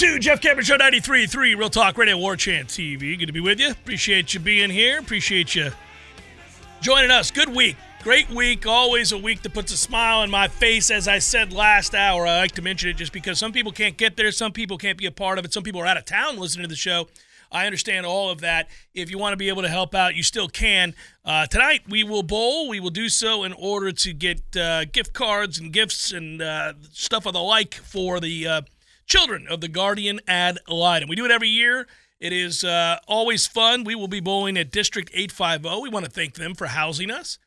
Jeff Cameron Show 93.3, Real Talk Radio, War Chant TV. Good to be with you. Appreciate you being here. Appreciate you joining us. Good week. Great week. Always a week that puts a smile on my face. As I said last hour, I like to mention it just because some people can't get there. Some people can't be a part of it. Some people are out of town listening to the show. I understand all of that. If you want to be able to help out, you still can. Uh, tonight, we will bowl. We will do so in order to get uh, gift cards and gifts and uh, stuff of the like for the uh, children of the Guardian ad litem. We do it every year. It is uh, always fun. We will be bowling at District 850. We want to thank them for housing us.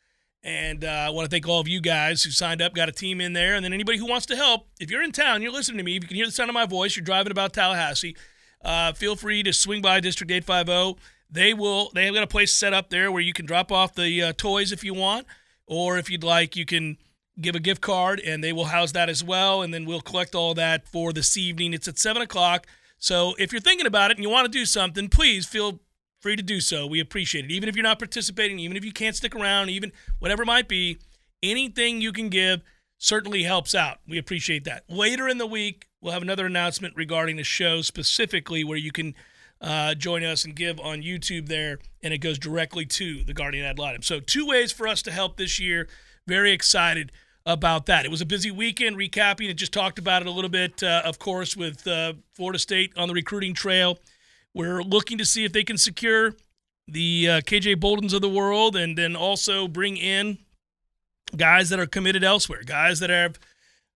And uh, I want to thank all of you guys who signed up, got a team in there. And then anybody who wants to help, if you're in town, you're listening to me, if you can hear the sound of my voice, you're driving about Tallahassee, uh, feel free to swing by District 850. They will, they have got a place set up there where you can drop off the uh, toys if you want. Or if you'd like, you can give a gift card and they will house that as well. And then we'll collect all that for this evening. It's at 7 o'clock. So if you're thinking about it and you want to do something, please feel free to do so. We appreciate it. Even if you're not participating, even if you can't stick around, even whatever it might be, anything you can give certainly helps out. We appreciate that. Later in the week, we'll have another announcement regarding the show specifically where you can uh, join us and give on YouTube there, and it goes directly to the Guardian Ad Litem. So, two ways for us to help this year. Very excited about that. It was a busy weekend recapping. It just talked about it a little bit, uh, of course, with uh, Florida State on the recruiting trail. We're looking to see if they can secure the uh, KJ Boldens of the world and then also bring in guys that are committed elsewhere, guys that have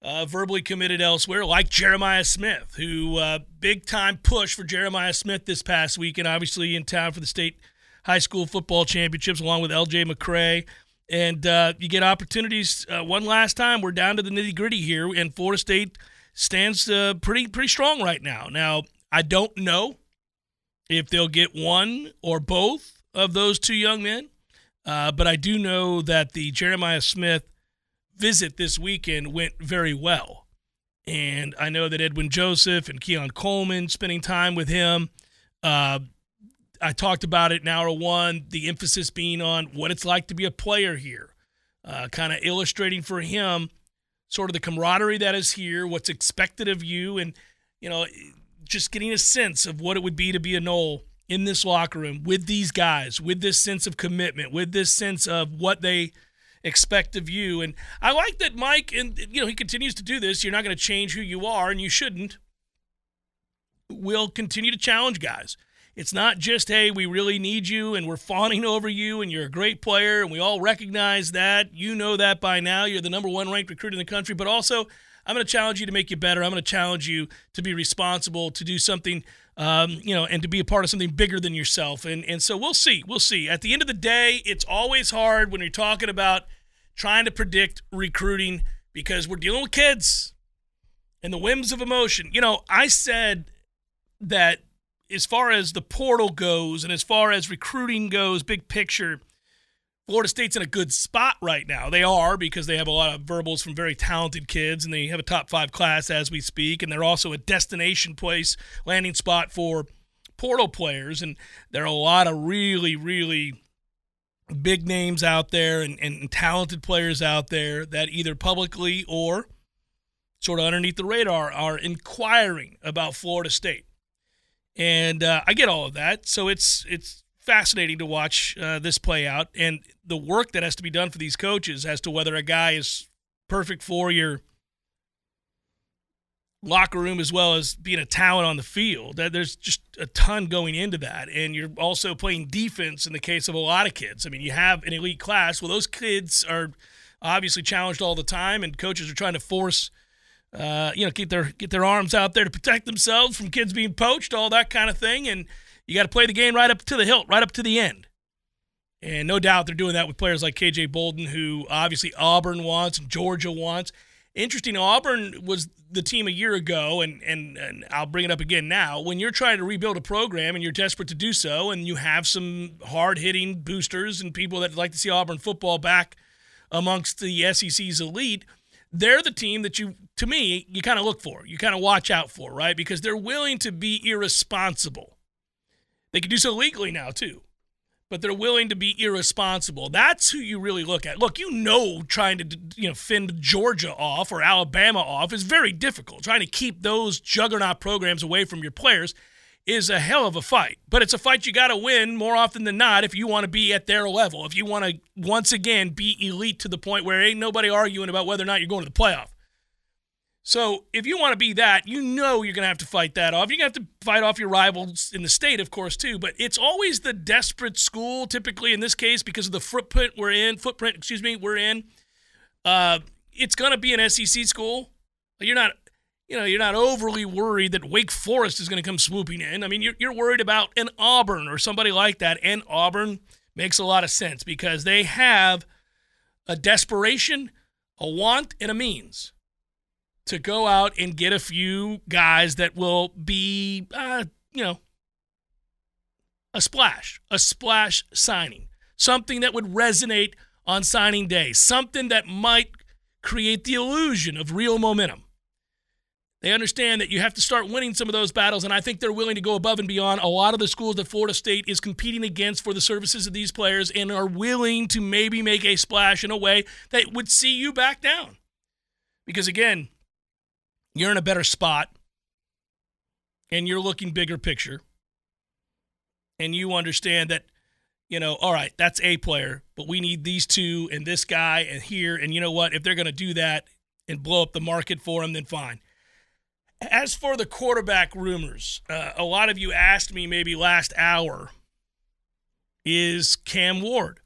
uh, verbally committed elsewhere, like Jeremiah Smith, who uh, big time push for Jeremiah Smith this past week, and obviously in town for the state high school football championships, along with LJ McCray. And uh, you get opportunities uh, one last time. We're down to the nitty gritty here, and Florida State stands uh, pretty pretty strong right now. Now I don't know if they'll get one or both of those two young men, uh, but I do know that the Jeremiah Smith visit this weekend went very well. And I know that Edwin Joseph and Keon Coleman spending time with him. I talked about it in hour one, the emphasis being on what it's like to be a player here, uh, kind of illustrating for him sort of the camaraderie that is here, what's expected of you, and, you know, just getting a sense of what it would be to be a Nole in this locker room with these guys, with this sense of commitment, with this sense of what they expect of you. And I like that Mike, and you know, he continues to do this. You're not going to change who you are, and you shouldn't. We'll continue to challenge guys. It's not just, hey, we really need you and we're fawning over you and you're a great player and we all recognize that. You know that by now. You're the number one ranked recruit in the country, but also I'm going to challenge you to make you better. I'm going to challenge you to be responsible, to do something, um, you know, and to be a part of something bigger than yourself. And and so we'll see, we'll see. At the end of the day, it's always hard when you're talking about trying to predict recruiting because we're dealing with kids. and the whims of emotion. You know, I said that as far as the portal goes and as far as recruiting goes, big picture, Florida State's in a good spot right now. They are because they have a lot of verbals from very talented kids and they have a top five class as we speak. And they're also a destination place, landing spot for portal players. And there are a lot of really, really big names out there and, and talented players out there that either publicly or sort of underneath the radar are inquiring about Florida State. And uh, I get all of that. So it's it's fascinating to watch uh, this play out and the work that has to be done for these coaches as to whether a guy is perfect for your locker room as well as being a talent on the field. There's just a ton going into that. And you're also playing defense in the case of a lot of kids. I mean, you have an elite class. Well, those kids are obviously challenged all the time, and coaches are trying to force. Uh, you know, keep their get their arms out there to protect themselves from kids being poached, all that kind of thing, and you got to play the game right up to the hilt, right up to the end. And no doubt they're doing that with players like KJ Bolden, who obviously Auburn wants and Georgia wants. Interesting, Auburn was the team a year ago, and, and, and I'll bring it up again now. When you're trying to rebuild a program and you're desperate to do so, and you have some hard hitting boosters and people that like to see Auburn football back amongst the SEC's elite, they're the team that you, to me, you kind of look for, you kind of watch out for, right? Because they're willing to be irresponsible they can do so legally now, too. But they're willing to be irresponsible. That's who you really look at. Look, you know, trying to you know fend Georgia off or Alabama off is very difficult. Trying to keep those juggernaut programs away from your players is a hell of a fight. But it's a fight you got to win more often than not if you want to be at their level. If you want to once again be elite to the point where ain't nobody arguing about whether or not you're going to the playoff. So if you want to be that, you know you're going to have to fight that off. You're going to have to fight off your rivals in the state, of course, too. But it's always the desperate school, typically in this case, because of the footprint we're in. Footprint, excuse me, we're in. Uh, it's going to be an SEC school. You're not, you know, you're not overly worried that Wake Forest is going to come swooping in. I mean, you're, you're worried about an Auburn or somebody like that, and Auburn makes a lot of sense because they have a desperation, a want, and a means to go out and get a few guys that will be, uh, you know, a splash, a splash signing, something that would resonate on signing day, something that might create the illusion of real momentum. They understand that you have to start winning some of those battles, and I think they're willing to go above and beyond. A lot of the schools that Florida State is competing against for the services of these players and are willing to maybe make a splash in a way that would see you back down. Because again, you're in a better spot and you're looking bigger picture and you understand that you know all right that's a player but we need these two and this guy and here and you know what? If they're going to do that and blow up the market for them then fine as for the quarterback rumors uh, a lot of you asked me maybe last hour is cam ward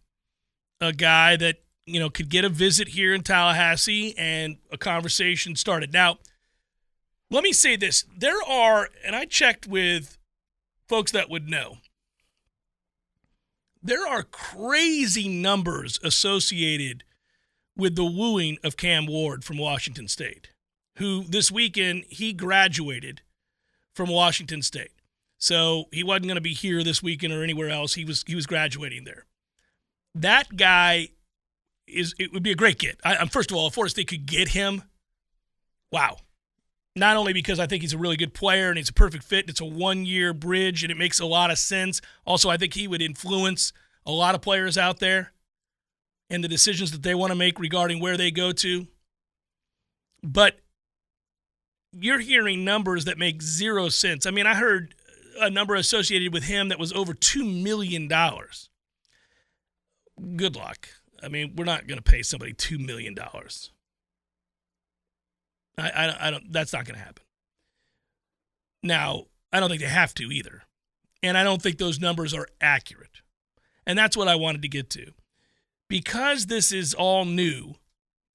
a guy that you know could get a visit here in tallahassee and a conversation started now let me say this. There are, and I checked with folks that would know, there are crazy numbers associated with the wooing of Cam Ward from Washington State, who this weekend he graduated from Washington State. So he wasn't going to be here this weekend or anywhere else. He was he was graduating there. That guy is it would be a great get. I, am first of all, if Florida State could get him, wow, not only because I think he's a really good player and he's a perfect fit, it's a one year bridge and it makes a lot of sense. Also, I think he would influence a lot of players out there and the decisions that they want to make regarding where they go to. But you're hearing numbers that make zero sense. I mean, I heard a number associated with him that was over $2 million. Good luck. I mean, we're not going to pay somebody $2 million. I, I, I don't. That's not going to happen. Now, I don't think they have to either, and I don't think those numbers are accurate. And that's what I wanted to get to, because this is all new,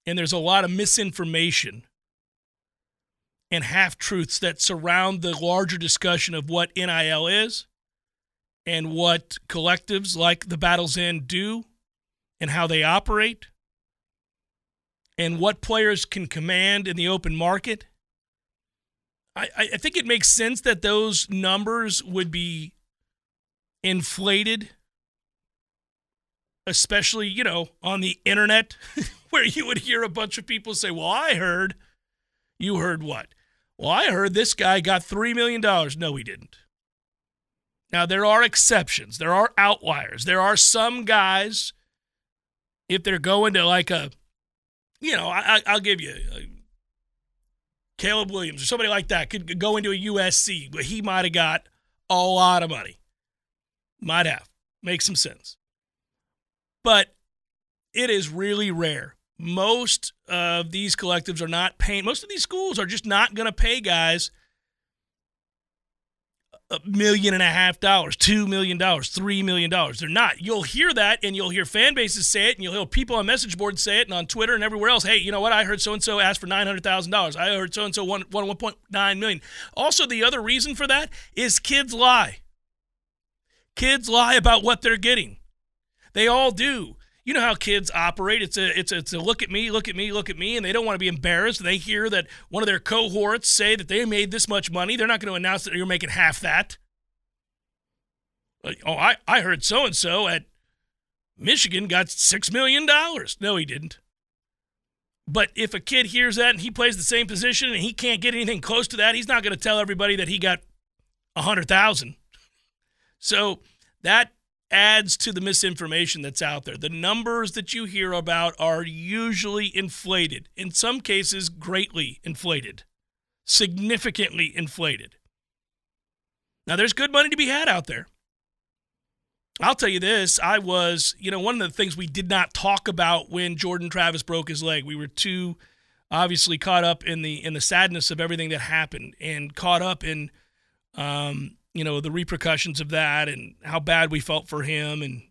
and there's a lot of misinformation and half truths that surround the larger discussion of what NIL is and what collectives like the Battle's End do and how they operate and what players can command in the open market I, I think it makes sense that those numbers would be inflated, especially, you know, on the internet, where you would hear a bunch of people say, Well, I heard. You heard what? Well, I heard this guy got $3 million. No, he didn't. Now, there are exceptions, there are outliers. There are some guys, if they're going to like a, you know, I, will give you uh, Caleb Williams or somebody like that could go into a USC, but he might have got a lot of money. Might have. Makes some sense. But it is really rare. Most of these collectives are not paying, most of these schools are just not going to pay guys – a million and a half dollars, two million dollars, three million dollars. They're not. You'll hear that, and you'll hear fan bases say it, and you'll hear people on message boards say it, and on Twitter and everywhere else. Hey, you know what? I heard so and so ask for nine hundred thousand dollars. I heard so and so one one one point nine million. Also, the other reason for that is kids lie. Kids lie about what they're getting. They all do you know how kids operate. It's a it's a, it's a look at me, look at me, look at me, and they don't want to be embarrassed. They hear that one of their cohorts say that they made this much money. They're not going to announce that you're making half that. Like, oh, I, I heard so and so at Michigan got six million dollars. No, he didn't. But if a kid hears that and he plays the same position and he can't get anything close to that, he's not going to tell everybody that he got a hundred thousand. So that adds to the misinformation that's out there. The numbers that you hear about are usually inflated, in some cases, greatly inflated, significantly inflated. Now, there's good money to be had out there. I'll tell you this I was, you know, one of the things we did not talk about when Jordan Travis broke his leg. We were too obviously caught up in the in the sadness of everything that happened and caught up in um, you know, the repercussions of that and how bad we felt for him. And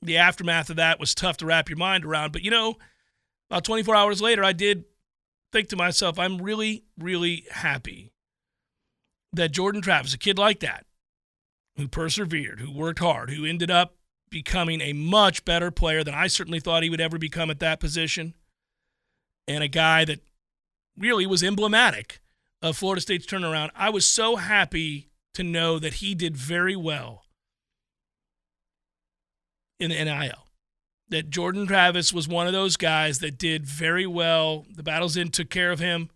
the aftermath of that was tough to wrap your mind around. But, you know, about 24 hours later, I did think to myself, I'm really, really happy that Jordan Travis, a kid like that, who persevered, who worked hard, who ended up becoming a much better player than I certainly thought he would ever become at that position, and a guy that really was emblematic of Florida State's turnaround. I was so happy to know that he did very well in the NIL. That Jordan Travis was one of those guys that did very well. The Battle's End took care of him.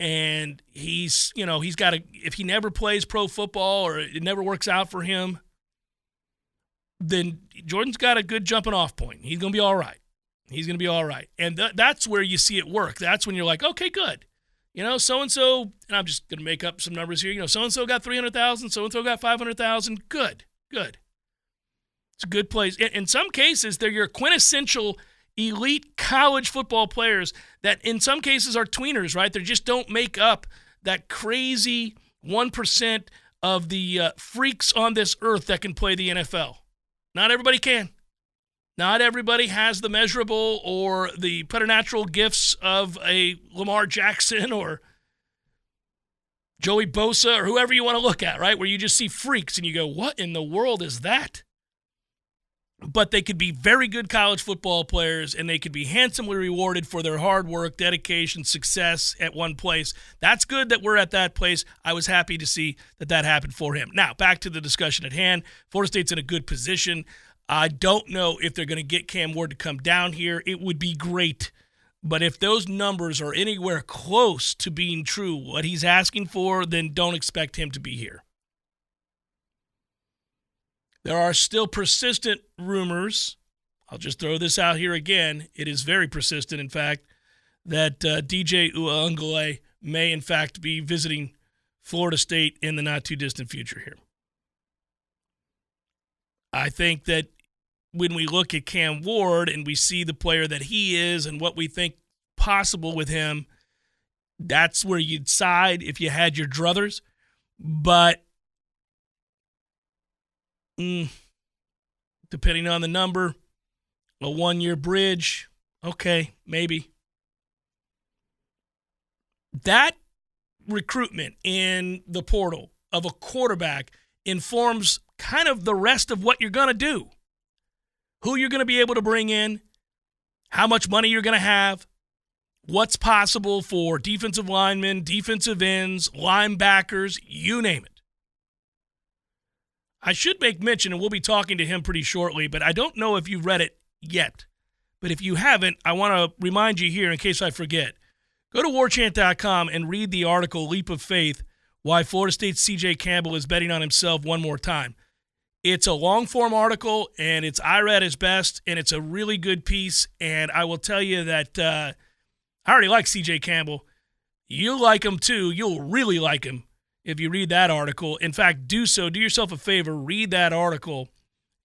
And he's, you know, he's got a, if he never plays pro football or it never works out for him, then Jordan's got a good jumping off point. He's going to be all right. He's going to be all right. And th- that's where you see it work. That's when you're like, okay, good you know, so and so, and I'm just going to make up some numbers here. You know, so and so got 300,000, so and so got 500,000. Good, good. It's a good place. In, in some cases, they're your quintessential elite college football players that in some cases are tweeners, right? They just don't make up that crazy 1% of the uh, freaks on this earth that can play the NFL. Not everybody can. Not everybody has the measurable or the preternatural gifts of a Lamar Jackson or Joey Bosa or whoever you want to look at, right? Where you just see freaks and you go, what in the world is that? But they could be very good college football players and they could be handsomely rewarded for their hard work, dedication, success at one place. That's good that we're at that place. I was happy to see that that happened for him. Now, back to the discussion at hand. Florida State's in a good position. I don't know if they're going to get Cam Ward to come down here. It would be great. But if those numbers are anywhere close to being true, what he's asking for, then don't expect him to be here. There are still persistent rumors. I'll just throw this out here again. It is very persistent, in fact, that uh, DJ Uiagalelei may, in fact, be visiting Florida State in the not too distant future here. I think that when we look at Cam Ward and we see the player that he is and what we think possible with him, that's where you'd side if you had your druthers. But mm, depending on the number, a one year bridge, okay, maybe. That recruitment in the portal of a quarterback informs kind of the rest of what you're going to do who you're going to be able to bring in, how much money you're going to have, what's possible for defensive linemen, defensive ends, linebackers, you name it. I should make mention, and we'll be talking to him pretty shortly, but I don't know if you've read it yet. But if you haven't, I want to remind you here in case I forget. Go to warchant.com and read the article Leap of Faith Why Florida State's CJ Campbell is Betting on Himself One More Time. It's a long form article and it's IRA at his best and it's a really good piece. And I will tell you that uh, I already like CJ Campbell. You'll like him too. You'll really like him if you read that article. In fact, do so. Do yourself a favor, read that article.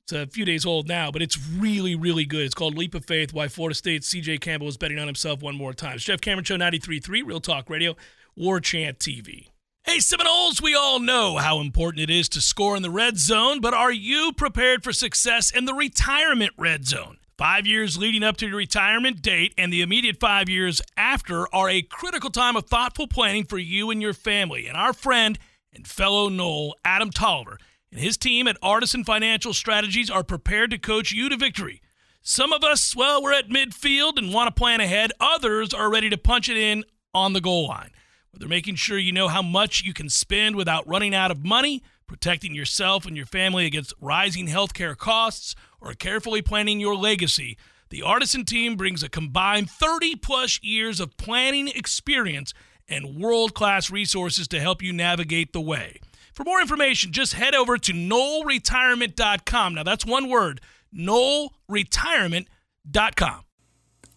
It's a few days old now, but it's really, really good. It's called Leap of Faith Why Florida State's CJ Campbell is Betting on Himself One More Time. It's Jeff Cameron Show 93.3, Real Talk Radio, War Chant TV. Hey, Seminoles, we all know how important it is to score in the red zone, but are you prepared for success in the retirement red zone? Five years leading up to your retirement date and the immediate five years after are a critical time of thoughtful planning for you and your family. And our friend and fellow Nole, Adam Tolliver, and his team at Artisan Financial Strategies are prepared to coach you to victory. Some of us, well, we're at midfield and want to plan ahead. Others are ready to punch it in on the goal line. They're making sure you know how much you can spend without running out of money, protecting yourself and your family against rising healthcare costs, or carefully planning your legacy, the Artisan team brings a combined 30 plus years of planning experience and world class resources to help you navigate the way. For more information, just head over to noleretirement.com. Now, that's one word noleretirement.com.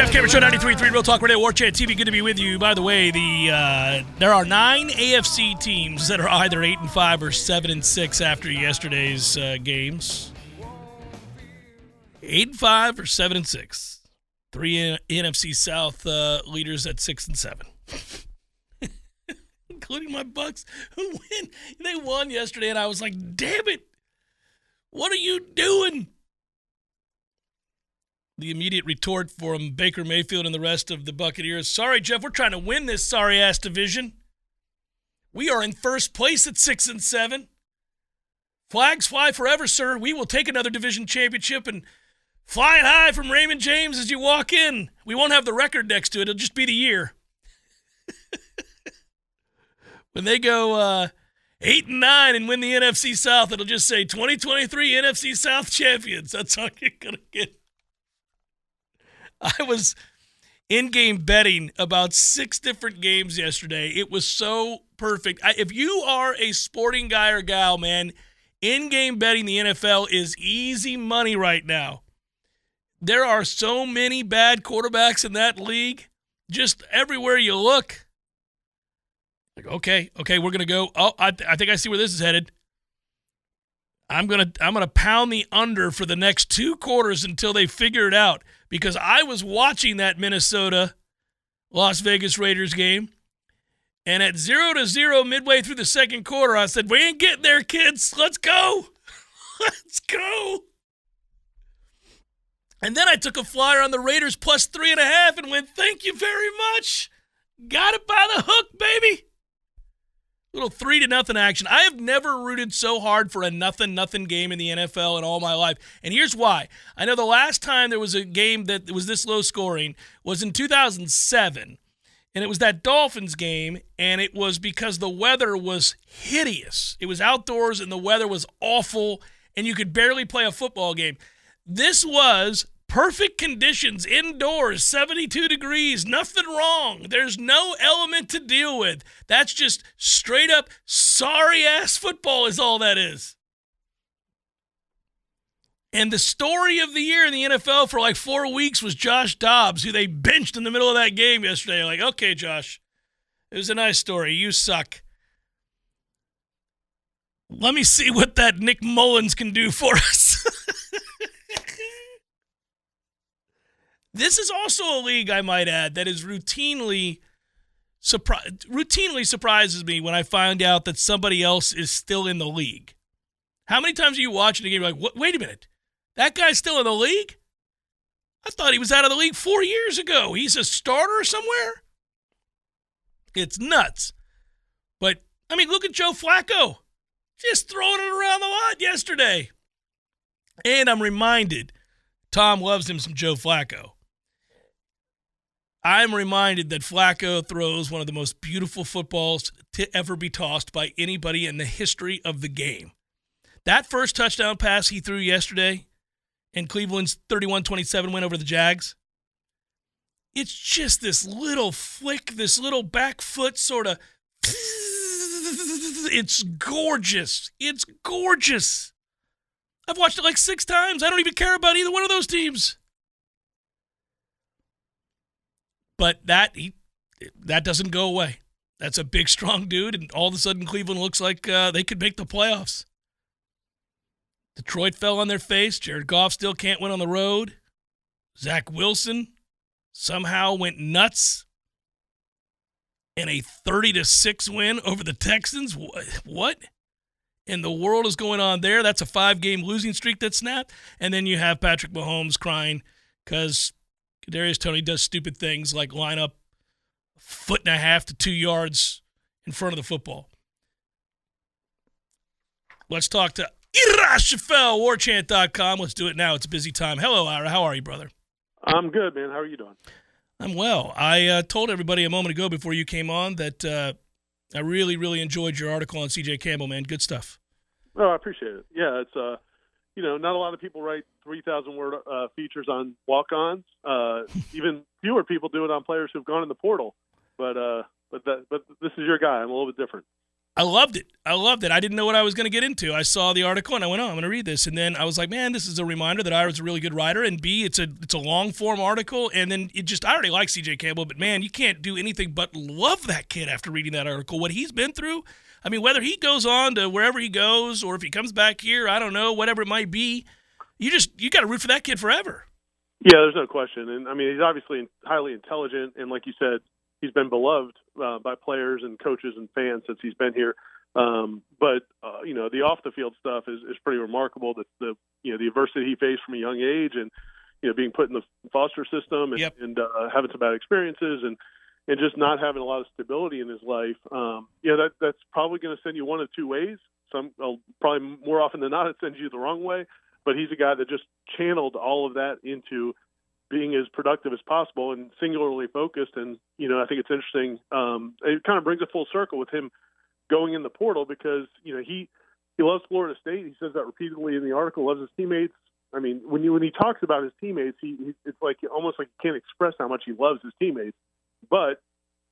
Jeff Cameron Show 93.3 Real Talk Radio War Chant TV. Good to be with you. By the way, the uh, there are nine AFC teams that are either eight and five or seven and six after yesterday's uh, games. Eight and five or seven and six. Three N- NFC South uh, leaders at six and seven, including my Bucs, who win. They won yesterday, and I was like, "Damn it! What are you doing?" The immediate retort from Baker Mayfield and the rest of the Buccaneers. Sorry, Jeff, we're trying to win this sorry ass division. We are in first place at six and seven. Flags fly forever, sir. We will take another division championship and fly it high from Raymond James as you walk in. We won't have the record next to it. It'll just be the year. when they go uh, eight and nine and win the NFC South, it'll just say 2023 NFC South champions. That's all you're gonna get. I was in game betting about six different games yesterday. It was so perfect. I, if you are a sporting guy or gal, man, in game betting the NFL is easy money right now. There are so many bad quarterbacks in that league, just everywhere you look. Like, okay, okay, we're gonna go. Oh, I, th- I think I see where this is headed. I'm gonna I'm gonna pound the under for the next two quarters until they figure it out because I was watching that Minnesota Las Vegas Raiders game. And at zero to zero midway through the second quarter, I said, We ain't getting there, kids. Let's go. Let's go. And then I took a flyer on the Raiders plus three and a half and went, Thank you very much. Got it by the hook, baby. Little three to nothing action. I have never rooted so hard for a nothing nothing game in the NFL in all my life. And here's why. I know the last time there was a game that was this low scoring was in 2007. And it was that Dolphins game, and it was because the weather was hideous. It was outdoors, and the weather was awful, and you could barely play a football game. This was perfect conditions indoors 72 degrees nothing wrong there's no element to deal with that's just straight up sorry ass football is all that is and the story of the year in the NFL for like four weeks was Josh Dobbs, who they benched in the middle of that game yesterday. Like, okay, Josh, It was a nice story. You suck. Let me see what that Nick Mullens can do for us. This is also a league, I might add, that is routinely surpri- routinely surprises me when I find out that somebody else is still in the league. How many times are you watching a game like, wait a minute, that guy's still in the league? I thought he was out of the league four years ago. He's a starter somewhere? It's nuts. But, I mean, look at Joe Flacco. Just throwing it around the lot yesterday. And I'm reminded Tom loves him some Joe Flacco. I'm reminded that Flacco throws one of the most beautiful footballs to ever be tossed by anybody in the history of the game. That first touchdown pass he threw yesterday in Cleveland's 31 27 win over the Jags, it's just this little flick, this little back foot sort of. It's gorgeous. It's gorgeous. I've watched it like six times. I don't even care about either one of those teams. But that he, that doesn't go away. That's a big, strong dude, and all of a sudden Cleveland looks like uh, they could make the playoffs. Detroit fell on their face. Jared Goff still can't win on the road. Zach Wilson somehow went nuts in a 30 to 6 win over the Texans. What in the world is going on there? That's a five game losing streak that snapped. And then you have Patrick Mahomes crying because Kadarius Toney does stupid things like line up a foot and a half to two yards in front of the football. Let's talk to Ira Schoffel, warchant.com. Let's do it now. It's a busy time. Hello, Ira. How are you, brother? I'm good, man. How are you doing? I'm well. I uh, told everybody a moment ago before you came on that uh, I really, really enjoyed your article on CJ Campbell, man. Good stuff. Oh, I appreciate it. Yeah, it's uh, you know, not a lot of people write three thousand word uh, features on walk-ons. Uh, even fewer people do it on players who've gone in the portal. But uh, but that, but this is your guy. I'm a little bit different. I loved it. I loved it. I didn't know what I was going to get into. I saw the article and I went, "Oh, I'm going to read this." And then I was like, "Man, this is a reminder that I was a really good writer." And B, it's a it's a long form article. And then it just I already like C.J. Campbell, but man, you can't do anything but love that kid after reading that article. What he's been through. I mean, whether he goes on to wherever he goes or if he comes back here, I don't know, whatever it might be. You just you got to root for that kid forever. Yeah, there's no question. And I mean, he's obviously highly intelligent, and like you said, he's been beloved uh, by players and coaches and fans since he's been here. Um, but uh, you know, the off the field stuff is, is pretty remarkable. That the you know the adversity he faced from a young age, and you know being put in the foster system, and, yep. and uh, having some bad experiences, and and just not having a lot of stability in his life. Um, yeah, that that's probably going to send you one of two ways. Some uh, probably more often than not, it sends you the wrong way. But he's a guy that just channeled all of that into being as productive as possible and singularly focused. And you know, I think it's interesting. Um, it kind of brings a full circle with him going in the portal because you know he he loves Florida State. He says that repeatedly in the article. Loves his teammates. I mean, when you when he talks about his teammates, he, he it's like almost like he can't express how much he loves his teammates. But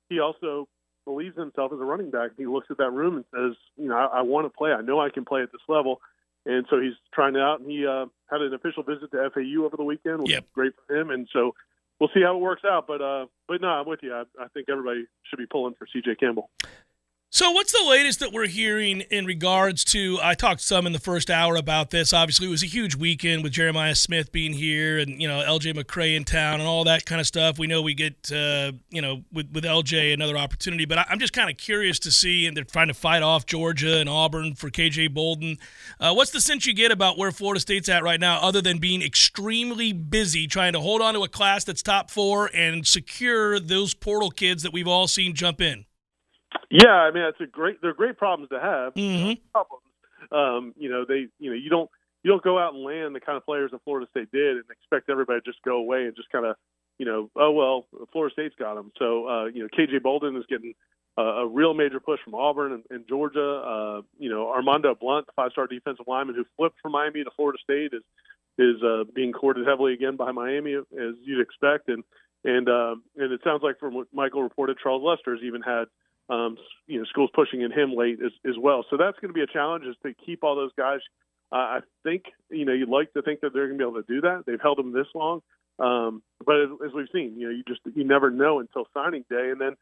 he also believes in himself as a running back. He looks at that room and says, you know, I, I want to play. I know I can play at this level. And so he's trying it out. And he uh, had an official visit to FAU over the weekend, which yep. was great for him. And so we'll see how it works out. But uh, but no, I'm with you. I, I think everybody should be pulling for CJ Campbell. So, what's the latest that we're hearing in regards to? I talked some in the first hour about this. Obviously, it was a huge weekend with Jeremiah Smith being here, and you know LJ McCray in town, and all that kind of stuff. We know we get, uh, you know, with with LJ another opportunity, but I, am just kind of curious to see, and they're trying to fight off Georgia and Auburn for KJ Bolden. Uh, what's the sense you get about where Florida State's at right now, other than being extremely busy trying to hold on to a class that's top four and secure those portal kids that we've all seen jump in? Yeah, I mean it's a great. They're great problems to have. Mm-hmm. Problems. Um, you know, they. You know, you don't. You don't go out and land the kind of players that Florida State did and expect everybody to just go away and just kind of, you know, oh well, Florida State's got them. So, uh, you know, KJ Bolden is getting a, a real major push from Auburn and, and Georgia. Uh, you know, Armondo Blount, the five-star defensive lineman who flipped from Miami to Florida State, is is uh, being courted heavily again by Miami, as you'd expect. And and uh, and it sounds like from what Michael reported, Charles Lester's even had um, you know, schools pushing in him late as, as well. So that's going to be a challenge is to keep all those guys. Uh, I think, you know, you'd like to think that they're going to be able to do that. They've held them this long. Um, but as, as we've seen, you know, you just, you never know until signing day. And then,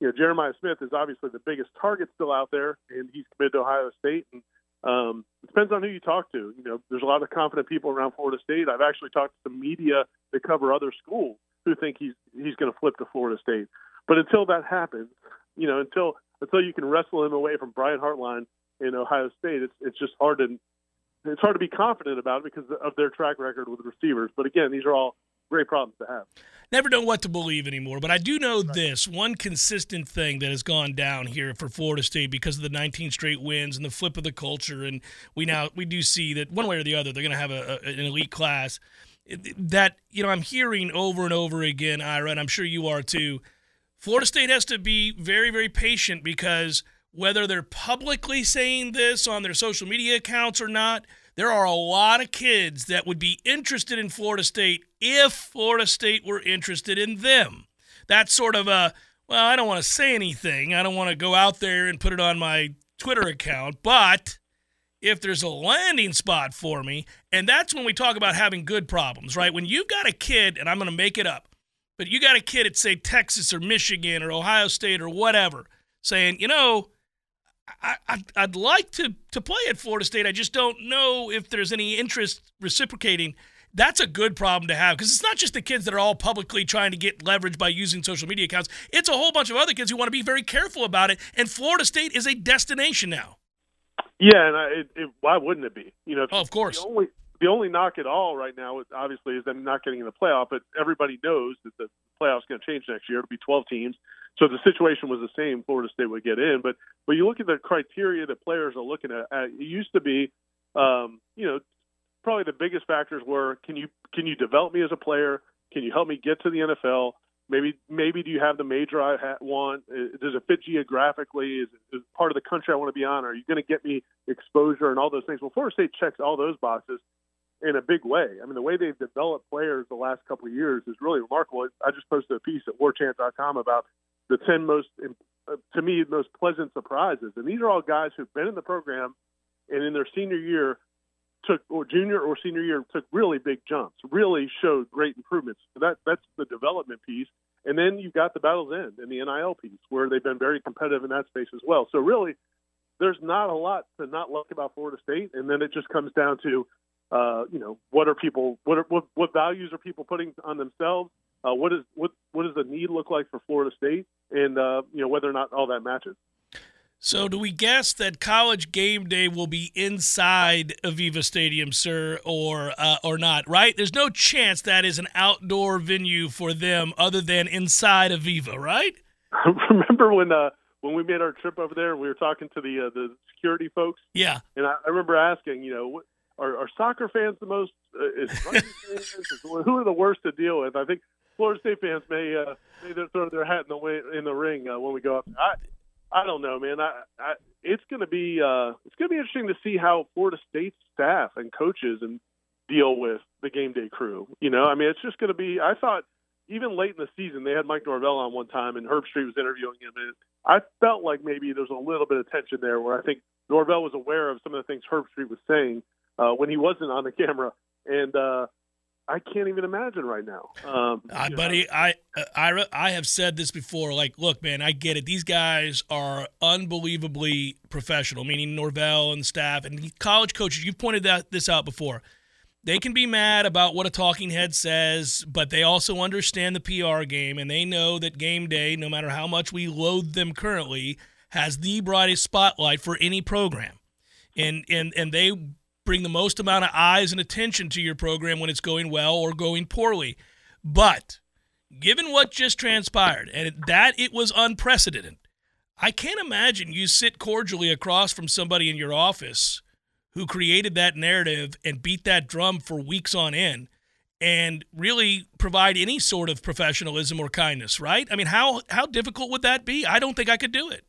you know, Jeremiah Smith is obviously the biggest target still out there, and he's committed to Ohio State. And um, it depends on who you talk to. You know, there's a lot of confident people around Florida State. I've actually talked to some media that cover other schools who think he's he's going to flip to Florida State. But until that happens, you know, until until you can wrestle him away from Brian Hartline in Ohio State, it's it's just hard to it's hard to be confident about it because of their track record with receivers. But again, these are all great problems to have. Never know what to believe anymore, but I do know right. this one consistent thing that has gone down here for Florida State because of the 19 straight wins and the flip of the culture, and we now we do see that one way or the other they're going to have a, a, an elite class. That you know I'm hearing over and over again, Ira, and I'm sure you are too. Florida State has to be very very patient because whether they're publicly saying this on their social media accounts or not there are a lot of kids that would be interested in Florida State if Florida State were interested in them. That's sort of a, well, I don't want to say anything. I don't want to go out there and put it on my Twitter account, but if there's a landing spot for me, and that's when we talk about having good problems, right? When you've got a kid, and I'm going to make it up, but you got a kid at, say, Texas or Michigan or Ohio State or whatever saying, you know, I, I'd, I'd like to, to play at Florida State. I just don't know if there's any interest reciprocating. That's a good problem to have because it's not just the kids that are all publicly trying to get leverage by using social media accounts. It's a whole bunch of other kids who want to be very careful about it. And Florida State is a destination now. Yeah, and I, it, it, why wouldn't it be? You know, oh, of course. The only the only knock at all right now, obviously, is them not getting in the playoff. But everybody knows that the playoffs going to change next year. It'll be 12 teams. So the situation was the same, Florida State would get in. But but you look at the criteria that players are looking at. at it used to be, um, you know, probably the biggest factors were can you can you develop me as a player? Can you help me get to the NFL? Maybe maybe do you have the major I want? Does it fit geographically? Is it part of the country I want to be on? Are you going to get me exposure and all those things? Well, Florida State checks all those boxes in a big way. I mean, the way they've developed players the last couple of years is really remarkable. I just posted a piece at WarChant.com about the 10 most, uh, to me, most pleasant surprises. And these are all guys who've been in the program and in their senior year took, or junior or senior year, took really big jumps, really showed great improvements. So that That's the development piece. And then you've got the battle's end and the NIL piece, where they've been very competitive in that space as well. So really, there's not a lot to not like about Florida State. And then it just comes down to, uh, you know, what are people, what are, what, what values are people putting on themselves? uh, what is what what does the need look like for Florida State, and uh, you know whether or not all that matches. So, do we guess that College Game Day will be inside Aviva Stadium, sir, or uh, or not? Right? There's no chance that is an outdoor venue for them, other than inside Aviva, right? Remember when uh, when we made our trip over there, we were talking to the uh, the security folks. Yeah, and I, I remember asking, you know, what, are, are soccer fans the most? Uh, fans, who are the worst to deal with? I think Florida State fans may uh, may throw their hat in the way, in the ring uh, when we go up. I I don't know, man. I, I it's going to be uh, it's going to be interesting to see how Florida State staff and coaches and deal with the game day crew. You know, I mean, it's just going to be. I thought even late in the season they had Mike Norvell on one time and Herbstreit was interviewing him, and I felt like maybe there's a little bit of tension there where I think Norvell was aware of some of the things Herbstreit was saying uh, when he wasn't on the camera, and uh, I can't even imagine right now. Um, uh, buddy, I, I I have said this before. Like, look, man, I get it. These guys are unbelievably professional. Meaning Norvell and staff and college coaches. You've pointed that this out before. They can be mad about what a talking head says, but they also understand the PR game, and they know that game day, no matter how much we loathe them currently, has the brightest spotlight for any program. And and and they bring the most amount of eyes and attention to your program when it's going well or going poorly. But given what just transpired, and that it was unprecedented, I can't imagine you sit cordially across from somebody in your office who created that narrative and beat that drum for weeks on end and really provide any sort of professionalism or kindness, right? I mean, how how difficult would that be? I don't think I could do it.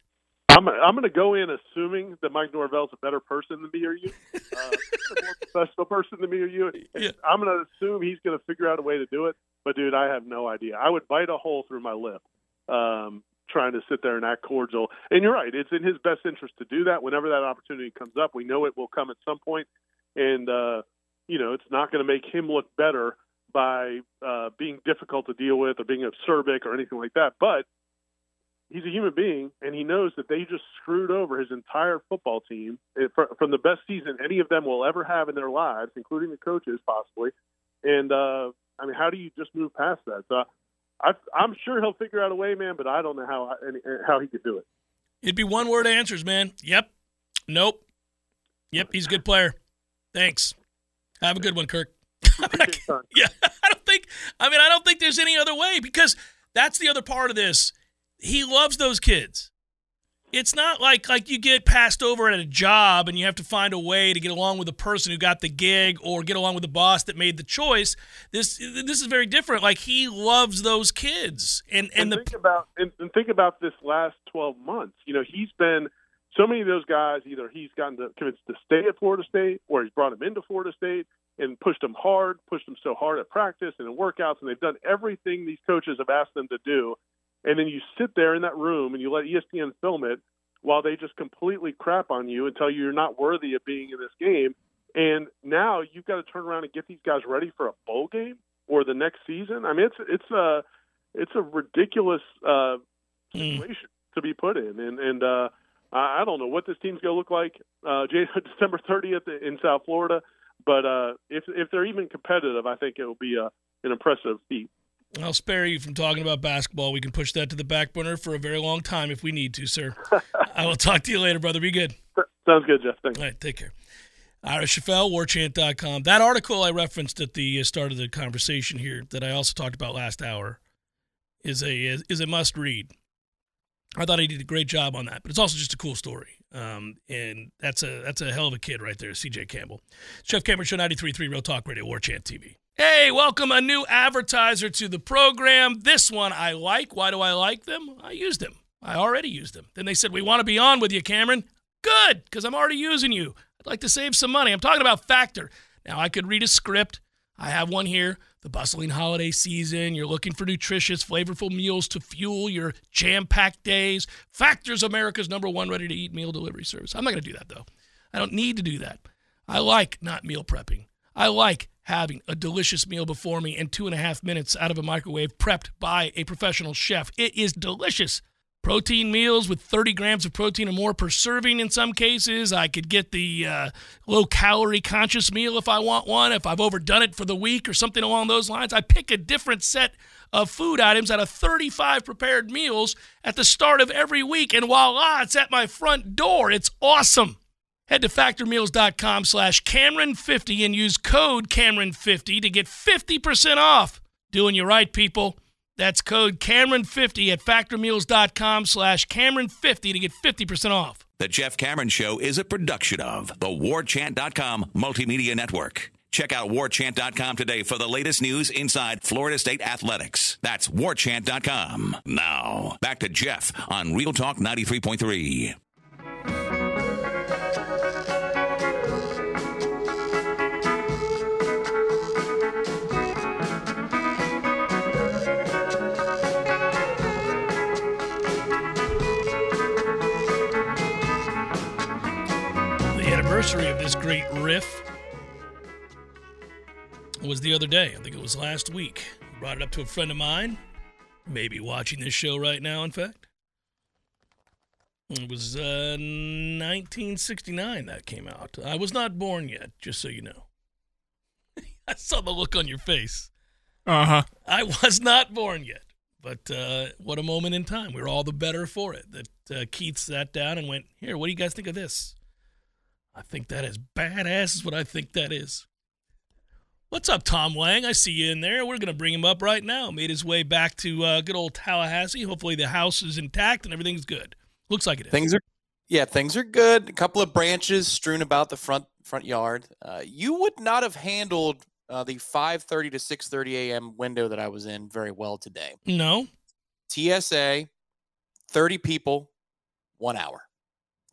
I'm I'm going to go in assuming that Mike Norvell's a better person than me or you, uh, a more professional person than me or you. Yeah. I'm going to assume he's going to figure out a way to do it. But dude, I have no idea. I would bite a hole through my lip, um, trying to sit there and act cordial. And you're right; it's in his best interest to do that whenever that opportunity comes up. We know it will come at some point, and uh, you know it's not going to make him look better by uh, being difficult to deal with or being acerbic or anything like that. But he's a human being, and he knows that they just screwed over his entire football team eh, from the best season any of them will ever have in their lives, including the coaches possibly. And uh, I mean, how do you just move past that? So I, I'm sure he'll figure out a way, man. But I don't know how how he could do it. It'd be one word answers, man. Yep. Nope. Yep. He's a good player. Thanks. Have a good one, Kirk. yeah, I don't think. I mean, I don't think there's any other way because that's the other part of this. He loves those kids it's not like like you get passed over at a job and you have to find a way to get along with the person who got the gig or get along with the boss that made the choice. This this is very different. Like he loves those kids, and and, and the think about and, and think about this last twelve months. You know, he's been so many of those guys. Either he's gotten to, convinced to stay at Florida State, or he's brought them into Florida State and pushed them hard, pushed them so hard at practice and in workouts, and they've done everything these coaches have asked them to do and then you sit there in that room and you let ESPN film it while they just completely crap on you and tell you you're not worthy of being in this game. And now you've got to turn around and get these guys ready for a bowl game or the next season. I mean, it's it's a it's a ridiculous uh, hmm. situation mm. to be put in, and and uh, I don't know what this team's going to look like uh, December 30th in South Florida, but uh, if if they're even competitive, I think it will be a, an impressive feat. I'll spare you from talking about basketball. We can push that to the back burner for a very long time if we need to, sir. I will talk to you later, brother. Be good. Sounds good, Jeff. Thanks. All right, take care. Ira Schoffel, warchant.com. That article I referenced at the start of the conversation here that I also talked about last hour is a is a must read. I thought he did a great job on that, but it's also just a cool story. Um, and that's a that's a hell of a kid right there, CJ Campbell. Jeff Cameron Show 93.3 Real Talk Radio, War Chant TV. Hey, welcome a new advertiser to the program. This one I like. Why do I like them? I used them. I already used them. Then they said, We want to be on with you, Cameron. Good, because I'm already using you. I'd like to save some money. I'm talking about Factor. Now, I could read a script. I have one here. The bustling holiday season. You're looking for nutritious, flavorful meals to fuel your jam packed days. Factor's America's number one ready to eat meal delivery service. I'm not going to do that, though. I don't need to do that. I like not meal prepping. I like having a delicious meal before me in two and a half minutes out of a microwave prepped by a professional chef. It is delicious. Protein meals with 30 grams of protein or more per serving in some cases. I could get the uh, low calorie conscious meal if I want one, if I've overdone it for the week or something along those lines. I pick a different set of food items out of 35 prepared meals at the start of every week, and voila, it's at my front door. It's awesome. Head to factormeals.com slash Cameron50 and use code Cameron50 to get 50% off. Doing you right, people. That's code Cameron50 at factormeals.com slash Cameron50 to get 50% off. The Jeff Cameron Show is a production of the warchant.com multimedia network. Check out warchant.com today for the latest news inside Florida State athletics. That's warchant.com. Now, back to Jeff on Real Talk 93.3. anniversary of this great riff was the other day. I think it was last week. Brought it up to a friend of mine, maybe watching this show right now, in fact. It was uh, 1969 that came out. I was not born yet, just so you know. I saw the look on your face. Uh huh. I was not born yet. But uh, what a moment in time. We are all the better for it. That uh, Keith sat down and went, Here, what do you guys think of this? I think that is badass, is what I think that is. What's up, Tom Lang? I see you in there. We're going to bring him up right now. Made his way back to uh, good old Tallahassee. Hopefully, the house is intact and everything's good. Looks like it is. Things are, yeah, things are good. A couple of branches strewn about the front front yard. Uh, you would not have handled uh, the 5:30 to 6:30 a.m. window that I was in very well today. No. TSA, 30 people, one hour.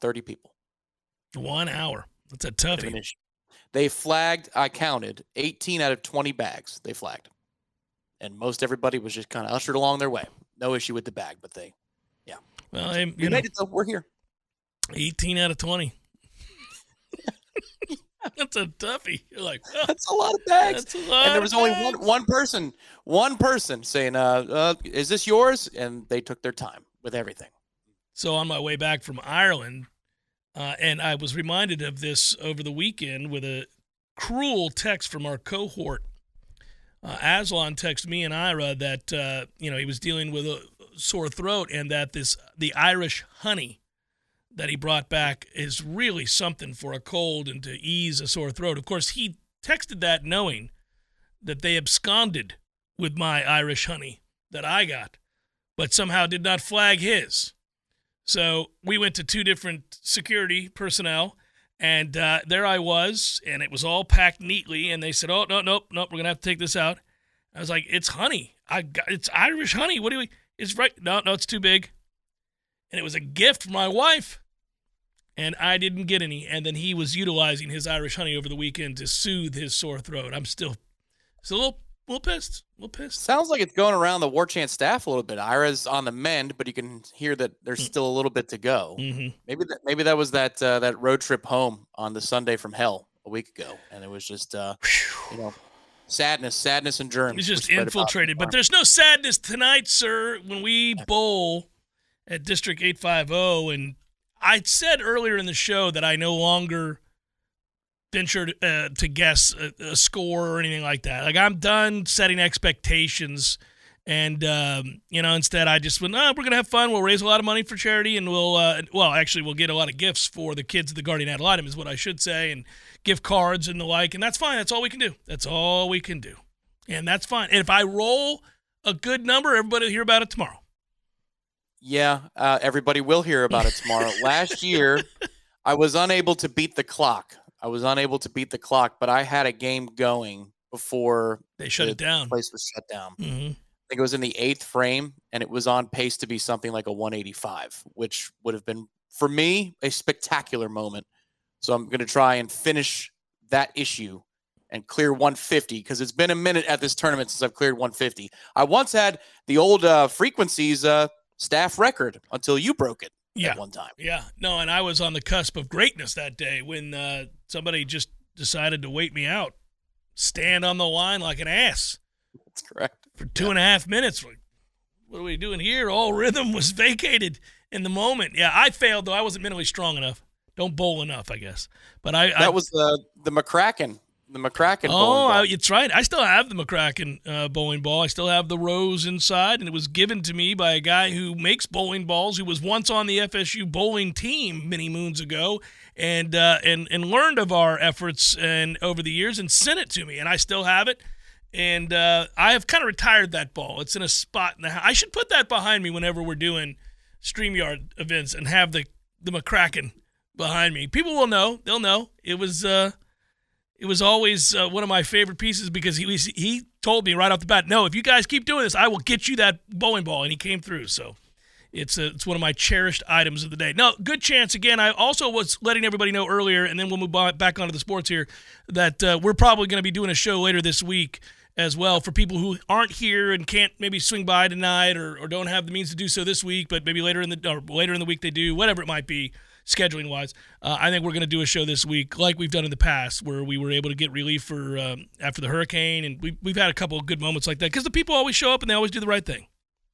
30 people. One hour. That's a toughie. They flagged, I counted 18 out of 20 bags they flagged. And most everybody was just kind of ushered along their way. No issue with the bag, but they, yeah. Well, I, we know, made it though. We're here. 18 out of 20. that's a toughie. You're like, oh, that's a lot of bags. Lot and there was only one one person, one person saying, uh, uh, "Is this yours?" And they took their time with everything. So on my way back from Ireland, uh, and I was reminded of this over the weekend with a cruel text from our cohort. Uh, Aslan texted me and Ira that uh, you know he was dealing with a sore throat and that this the Irish honey that he brought back is really something for a cold and to ease a sore throat. Of course, he texted that knowing that they absconded with my Irish honey that I got, but somehow did not flag his. So we went to two different security personnel, and uh, there I was, and it was all packed neatly. And they said, "Oh no, nope, nope, we're gonna have to take this out." I was like, "It's honey. I got it's Irish honey. What do we? It's right. No, no, it's too big." And it was a gift from my wife, and I didn't get any. And then he was utilizing his Irish honey over the weekend to soothe his sore throat. I'm still, still a little little pissed. A little pissed. Sounds like it's going around the War Chant staff a little bit. Ira's on the mend, but you can hear that there's Mm. still a little bit to go. Mm-hmm. Maybe that maybe that was that uh, that road trip home on the Sunday from hell a week ago, and it was just uh, you know sadness, sadness, and germs. He's just spread about the infiltrated. But there's no sadness tonight, sir, when we bowl at District 850. And I said earlier in the show that I no longer venture uh, to guess a, a score or anything like that. Like, I'm done setting expectations. And, um, you know, instead I just went, oh, we're going to have fun. We'll raise a lot of money for charity and we'll, uh, well, actually, we'll get a lot of gifts for the kids of the Guardian Ad Litem, is what I should say, and gift cards and the like. And that's fine. That's all we can do. That's all we can do and that's fine. And if I roll a good number, everybody will hear about it tomorrow. Yeah, uh, everybody will hear about it tomorrow. Last year, I was unable to beat the clock. I was unable to beat the clock, but I had a game going before They shut the it down. place was shut down. hmm I think it was in the eighth frame, and it was on pace to be something like a 185, which would have been for me a spectacular moment. So I'm going to try and finish that issue and clear 150 because it's been a minute at this tournament since I've cleared 150. I once had the old uh, frequencies uh, staff record until you broke it Yeah. one time. Yeah. No, and I was on the cusp of greatness that day when uh, somebody just decided to wait me out, stand on the line like an ass That's correct. for two and a half minutes. What are we doing here? All rhythm was vacated in the moment. Yeah, I failed though. I wasn't mentally strong enough. Don't bowl enough, I guess. But I, I That was the the McCracken, the McCracken. Oh, I, it's right. I still have the McCracken uh, bowling ball. I still have the rose inside, and it was given to me by a guy who makes bowling balls, who was once on the FSU bowling team many moons ago, and uh, and and learned of our efforts and over the years, and sent it to me, and I still have it. And uh, I have kind of retired that ball. It's in a spot in the house. I should put that behind me whenever we're doing StreamYard events and have the the McCracken behind me. People will know. They'll know. It was uh it was always uh, one of my favorite pieces because he was, he told me right off the bat, "No, if you guys keep doing this, I will get you that bowling ball." And he came through. So it's a, it's one of my cherished items of the day. Now, good chance again. I also was letting everybody know earlier, and then we'll move on, back onto the sports here, that uh, we're probably going to be doing a show later this week as well for people who aren't here and can't maybe swing by tonight or, or don't have the means to do so this week, but maybe later in the later in the week they do, whatever it might be, scheduling wise. Uh, I think we're going to do a show this week like we've done in the past, where we were able to get relief for um, after the hurricane, and we, we've had a couple of good moments like that because the people always show up and they always do the right thing.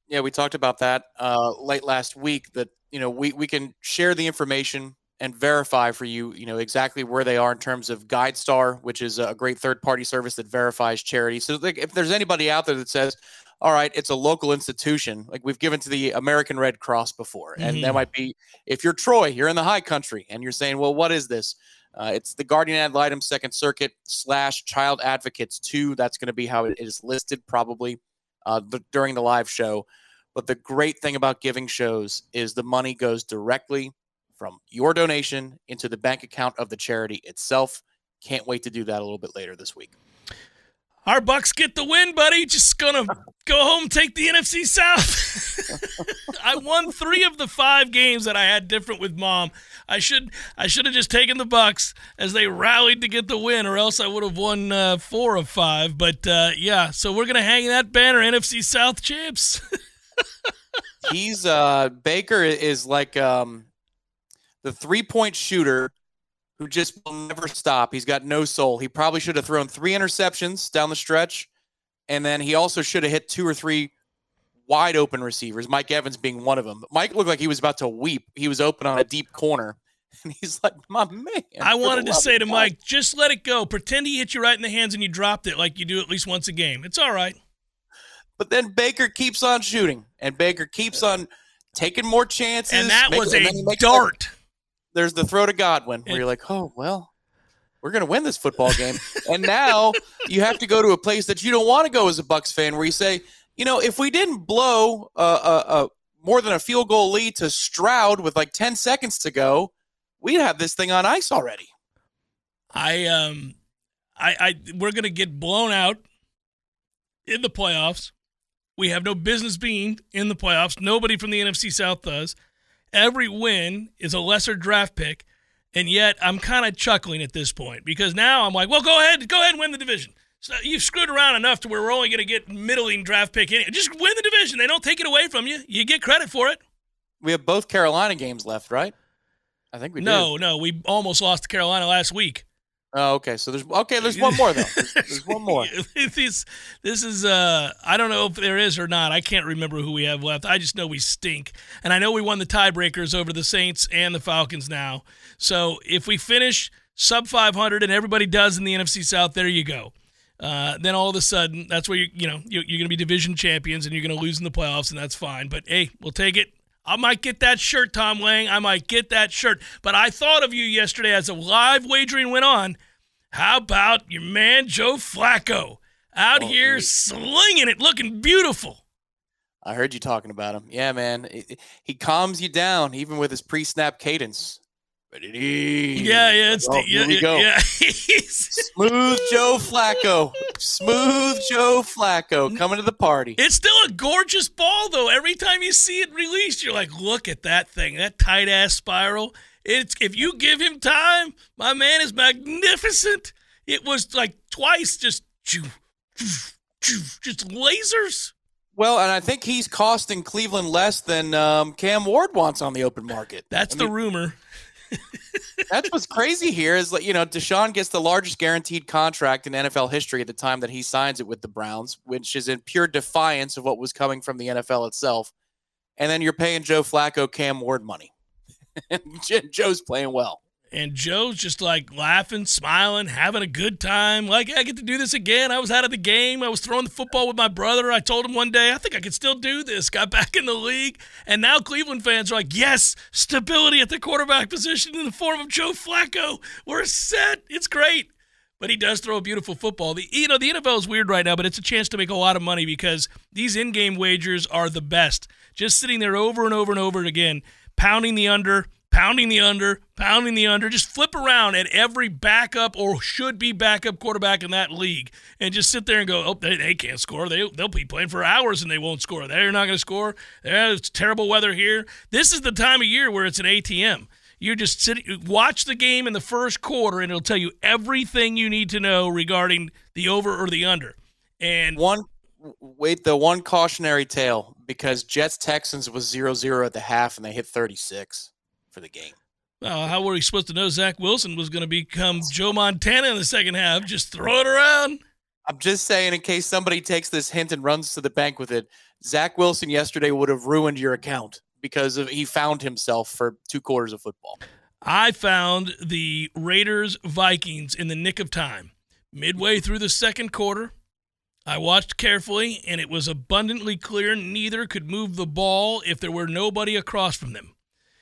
Yeah, we talked about that uh, late last week. That you know we we can share the information and verify for you, you know exactly where they are in terms of GuideStar, which is a great third party service that verifies charity. So like, if there's anybody out there that says, "All right, it's a local institution," like we've given to the American Red Cross before, and Mhm. that might be if you're Troy, you're in the High Country, and you're saying, "Well, what is this?" Uh, it's the Guardian Ad Litem Second Circuit slash Child Advocates Two. That's going to be how it is listed probably uh, th- during the live show. But the great thing about giving shows is the money goes directly from your donation into the bank account of the charity itself. Can't wait to do that a little bit later this week. Our Bucs get the win, buddy. Just gonna go home, take the NFC South. I won three of the five games that I had different with mom. I should I should have just taken the Bucs as they rallied to get the win, or else I would have won uh, four of five. But uh, yeah, so we're gonna hang that banner, NFC South champs. He's uh Baker is like um the three point shooter who just will never stop. He's got no soul. He probably should have thrown three interceptions down the stretch, and then he also should have hit two or three wide open receivers, Mike Evans being one of them. Mike looked like he was about to weep. He was open on a deep corner. And he's like, my man. I wanted to say to God. Mike, just let it go. Pretend he hit you right in the hands and you dropped it like you do at least once a game. It's all right. But then Baker keeps on shooting, and Baker keeps on taking more chances. And that was a dart. There's the throw to Godwin, where you're like, oh, well, we're going to win this football game. and now you have to go to a place that you don't want to go as a Bucs fan, where you say, you know, if we didn't blow a, a, a more than a field goal lead to Stroud with like 10 seconds to go, we'd have this thing on ice already. I um I I we're going to get blown out in the playoffs. We have no business being in the playoffs. Nobody from the NFC South does. Every win is a lesser draft pick, and yet I'm kind of chuckling at this point because now I'm like, well, go ahead, go ahead and win the division. So you've screwed around enough to where we're only going to get middling draft pick. Anyway. Just win the division. They don't take it away from you. You get credit for it. We have both Carolina games left, right? I think we no, do. no. We almost lost to Carolina last week. Oh, okay. So there's okay. There's one more though. There's, there's one more. this this is uh I don't know if there is or not. I can't remember who we have left. I just know we stink, and I know we won the tiebreakers over the Saints and the Falcons now. So if we finish sub 500 and everybody does in the NFC South, there you go. Uh, then all of a sudden, that's where you you know you're, you're going to be division champions and you're going to lose in the playoffs, and that's fine. But hey, we'll take it. I might get that shirt, Tom Lang. I might get that shirt. But I thought of you yesterday as a live wagering went on. How about your man Joe Flacco out oh, here he, slinging it, looking beautiful? I heard you talking about him. Yeah, man. He calms you down even with his pre-snap cadence. Yeah, yeah, it's here yeah, we go. Yeah. Smooth Joe Flacco. Smooth Joe Flacco coming to the party. It's still a gorgeous ball, though. Every time you see it released, you're like, look at that thing, that tight ass spiral. It's if you give him time, my man is magnificent. It was like twice just just lasers. Well, and I think he's costing Cleveland less than um, Cam Ward wants on the open market. That's I the mean, rumor. That's what's crazy here is like you know Deshaun gets the largest guaranteed contract in NFL history at the time that he signs it with the Browns, which is in pure defiance of what was coming from the NFL itself. And then you're paying Joe Flacco Cam Ward money. and Joe's playing well. And Joe's just like laughing, smiling, having a good time. Like, I get to do this again. I was out of the game. I was throwing the football with my brother. I told him one day, I think I could still do this. Got back in the league. And now Cleveland fans are like, yes, stability at the quarterback position in the form of Joe Flacco. We're set. It's great. But he does throw a beautiful football. The you know the NFL is weird right now, but it's a chance to make a lot of money because these in-game wagers are the best. Just sitting there over and over and over again, pounding the under, pounding the under, pounding the under. Just flip around at every backup or should be backup quarterback in that league and just sit there and go, oh, they, they can't score. They, they'll be playing for hours and they won't score. They're not going to score. It's terrible weather here. This is the time of year where it's an ATM. You just sit, watch the game in the first quarter, and it'll tell you everything you need to know regarding the over or the under. And one, wait, the one cautionary tale because Jets Texans was 0-0 at the half, and they hit thirty six for the game. Uh, how were we supposed to know Zach Wilson was going to become Joe Montana in the second half? Just throw it around. I'm just saying, in case somebody takes this hint and runs to the bank with it, Zach Wilson yesterday would have ruined your account because of, he found himself for two quarters of football. I found the Raiders Vikings in the nick of time. Midway through the second quarter, I watched carefully, and it was abundantly clear neither could move the ball if there were nobody across from them.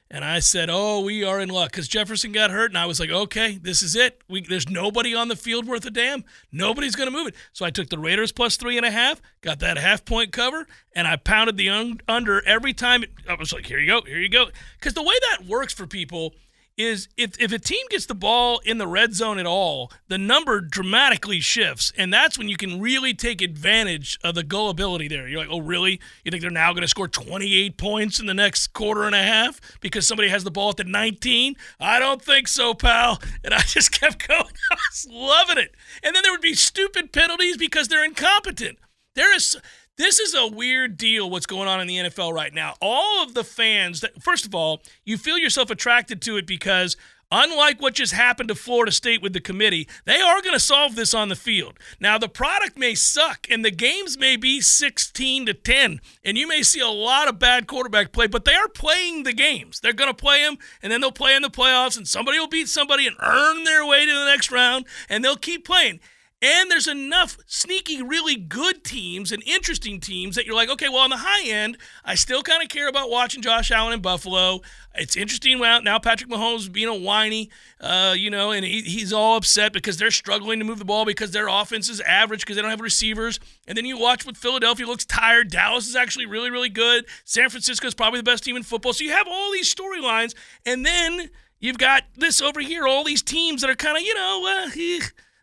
And I said, "Oh, we are in luck because Jefferson got hurt." And I was like, "Okay, this is it. We, there's nobody on the field worth a damn. Nobody's going to move it." So I took the Raiders plus three and a half, got that half point cover, and I pounded the un- under every time. I was like, "Here you go, here you go," because the way that works for people is if, if a team gets the ball in the red zone at all, the number dramatically shifts. And that's when you can really take advantage of the gullibility there. You're like, oh, really? You think they're now going to score 28 points in the next quarter and a half because somebody has the ball at the 19? I don't think so, pal. And I just kept going. I was loving it. And then there would be stupid penalties because they're incompetent. There is this is a weird deal what's going on in the NFL right now. All of the fans that first of all, you feel yourself attracted to it because unlike what just happened to Florida State with the committee, they are going to solve this on the field. Now, the product may suck and the games may be 16 to 10, and you may see a lot of bad quarterback play, but they are playing the games. They're going to play them, and then they'll play in the playoffs, and somebody will beat somebody and earn their way to the next round, and they'll keep playing. And there's enough sneaky, really good teams and interesting teams that you're like, okay, well, on the high end, I still kind of care about watching Josh Allen in Buffalo. It's interesting now Patrick Mahomes being a whiny, uh, you know, and he, he's all upset because they're struggling to move the ball because their offense is average because they don't have receivers. And then you watch what Philadelphia looks tired. Dallas is actually really, really good. San Francisco is probably the best team in football. So you have all these storylines. And then you've got this over here, all these teams that are kind of, you know, uh, eh,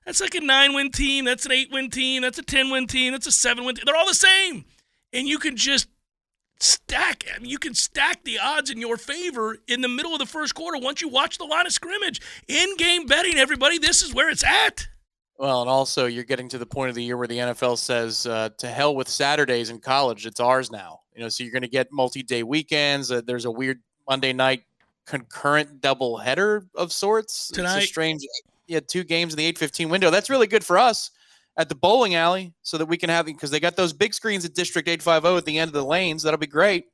that's like a nine win team. That's an eight win team. That's a 10 win team. That's a seven win team. They're all the same. And you can just stack, I mean, you can stack the odds in your favor in the middle of the first quarter once you watch the line of scrimmage. In game betting, everybody, this is where it's at. Well, and also you're getting to the point of the year where the NFL says, uh, "To hell with Saturdays in college; it's ours now." You know, so you're going to get multi-day weekends. Uh, there's a weird Monday night concurrent double header of sorts. Tonight, it's a strange you had two games in the 815 window. That's really good for us at the bowling alley so that we can have because they got those big screens at District 850 at the end of the lanes. That'll be great.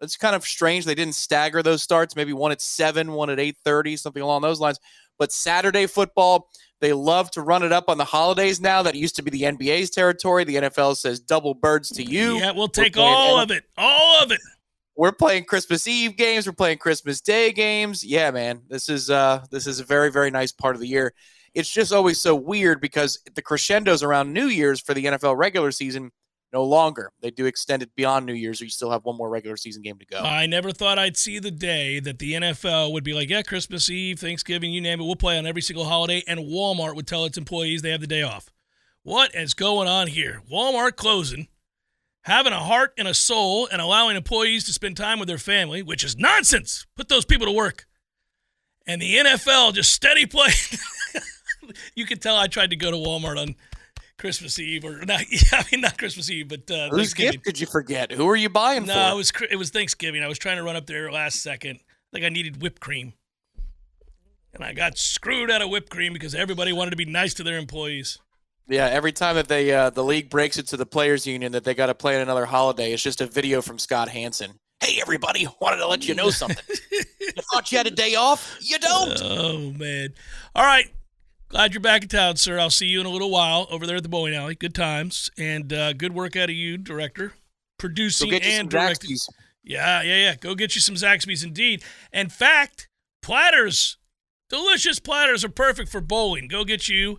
It's kind of strange they didn't stagger those starts. Maybe one at seven, one at 8:30, something along those lines. But Saturday football, they love to run it up on the holidays now. That used to be the NBA's territory. The NFL says double birds to you. Yeah, we'll take all of it. All of it we're playing Christmas Eve games, we're playing Christmas Day games. Yeah, man, this is uh this is a very very nice part of the year. It's just always so weird because the crescendos around New Year's for the NFL regular season no longer. They do extend it beyond New Year's, or you still have one more regular season game to go. I never thought I'd see the day that the NFL would be like, yeah, Christmas Eve, Thanksgiving, you name it, we'll play on every single holiday, and Walmart would tell its employees they have the day off. What is going on here? Walmart closing having a heart and a soul and allowing employees to spend time with their family, which is nonsense. Put those people to work. And the NFL just steady play. you can tell I tried to go to Walmart on Christmas Eve or not. I mean, not Christmas Eve, but uh, whose gift did you forget? Who are you buying no, for? No, it was it was Thanksgiving. I was trying to run up there last second. Like I needed whipped cream, and I got screwed out of whipped cream because everybody wanted to be nice to their employees. Yeah, every time that they uh, the league breaks it to the players union that they got to play on another holiday, it's just a video from Scott Hanson. Hey, everybody! Wanted to let you know something. you thought you had a day off? You don't. Oh man! All right. Glad you're back in town, sir. I'll see you in a little while over there at the bowling alley. Good times and uh, good work out of you, director, producing and directing. Zaxby's. Yeah, yeah, yeah. Go get you some Zaxby's, indeed. In fact, platters, delicious platters are perfect for bowling. Go get you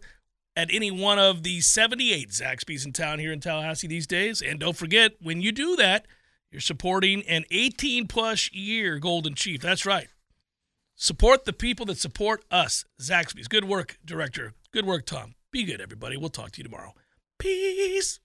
at any one of the 78 Zaxby's in town here in Tallahassee these days. And don't forget, when you do that, you're supporting an 18 plus year Golden Chief. That's right. Support the people that support us, Zaxby's. Good work, director. Good work, Tom. Be good, everybody. We'll talk to you tomorrow. Peace.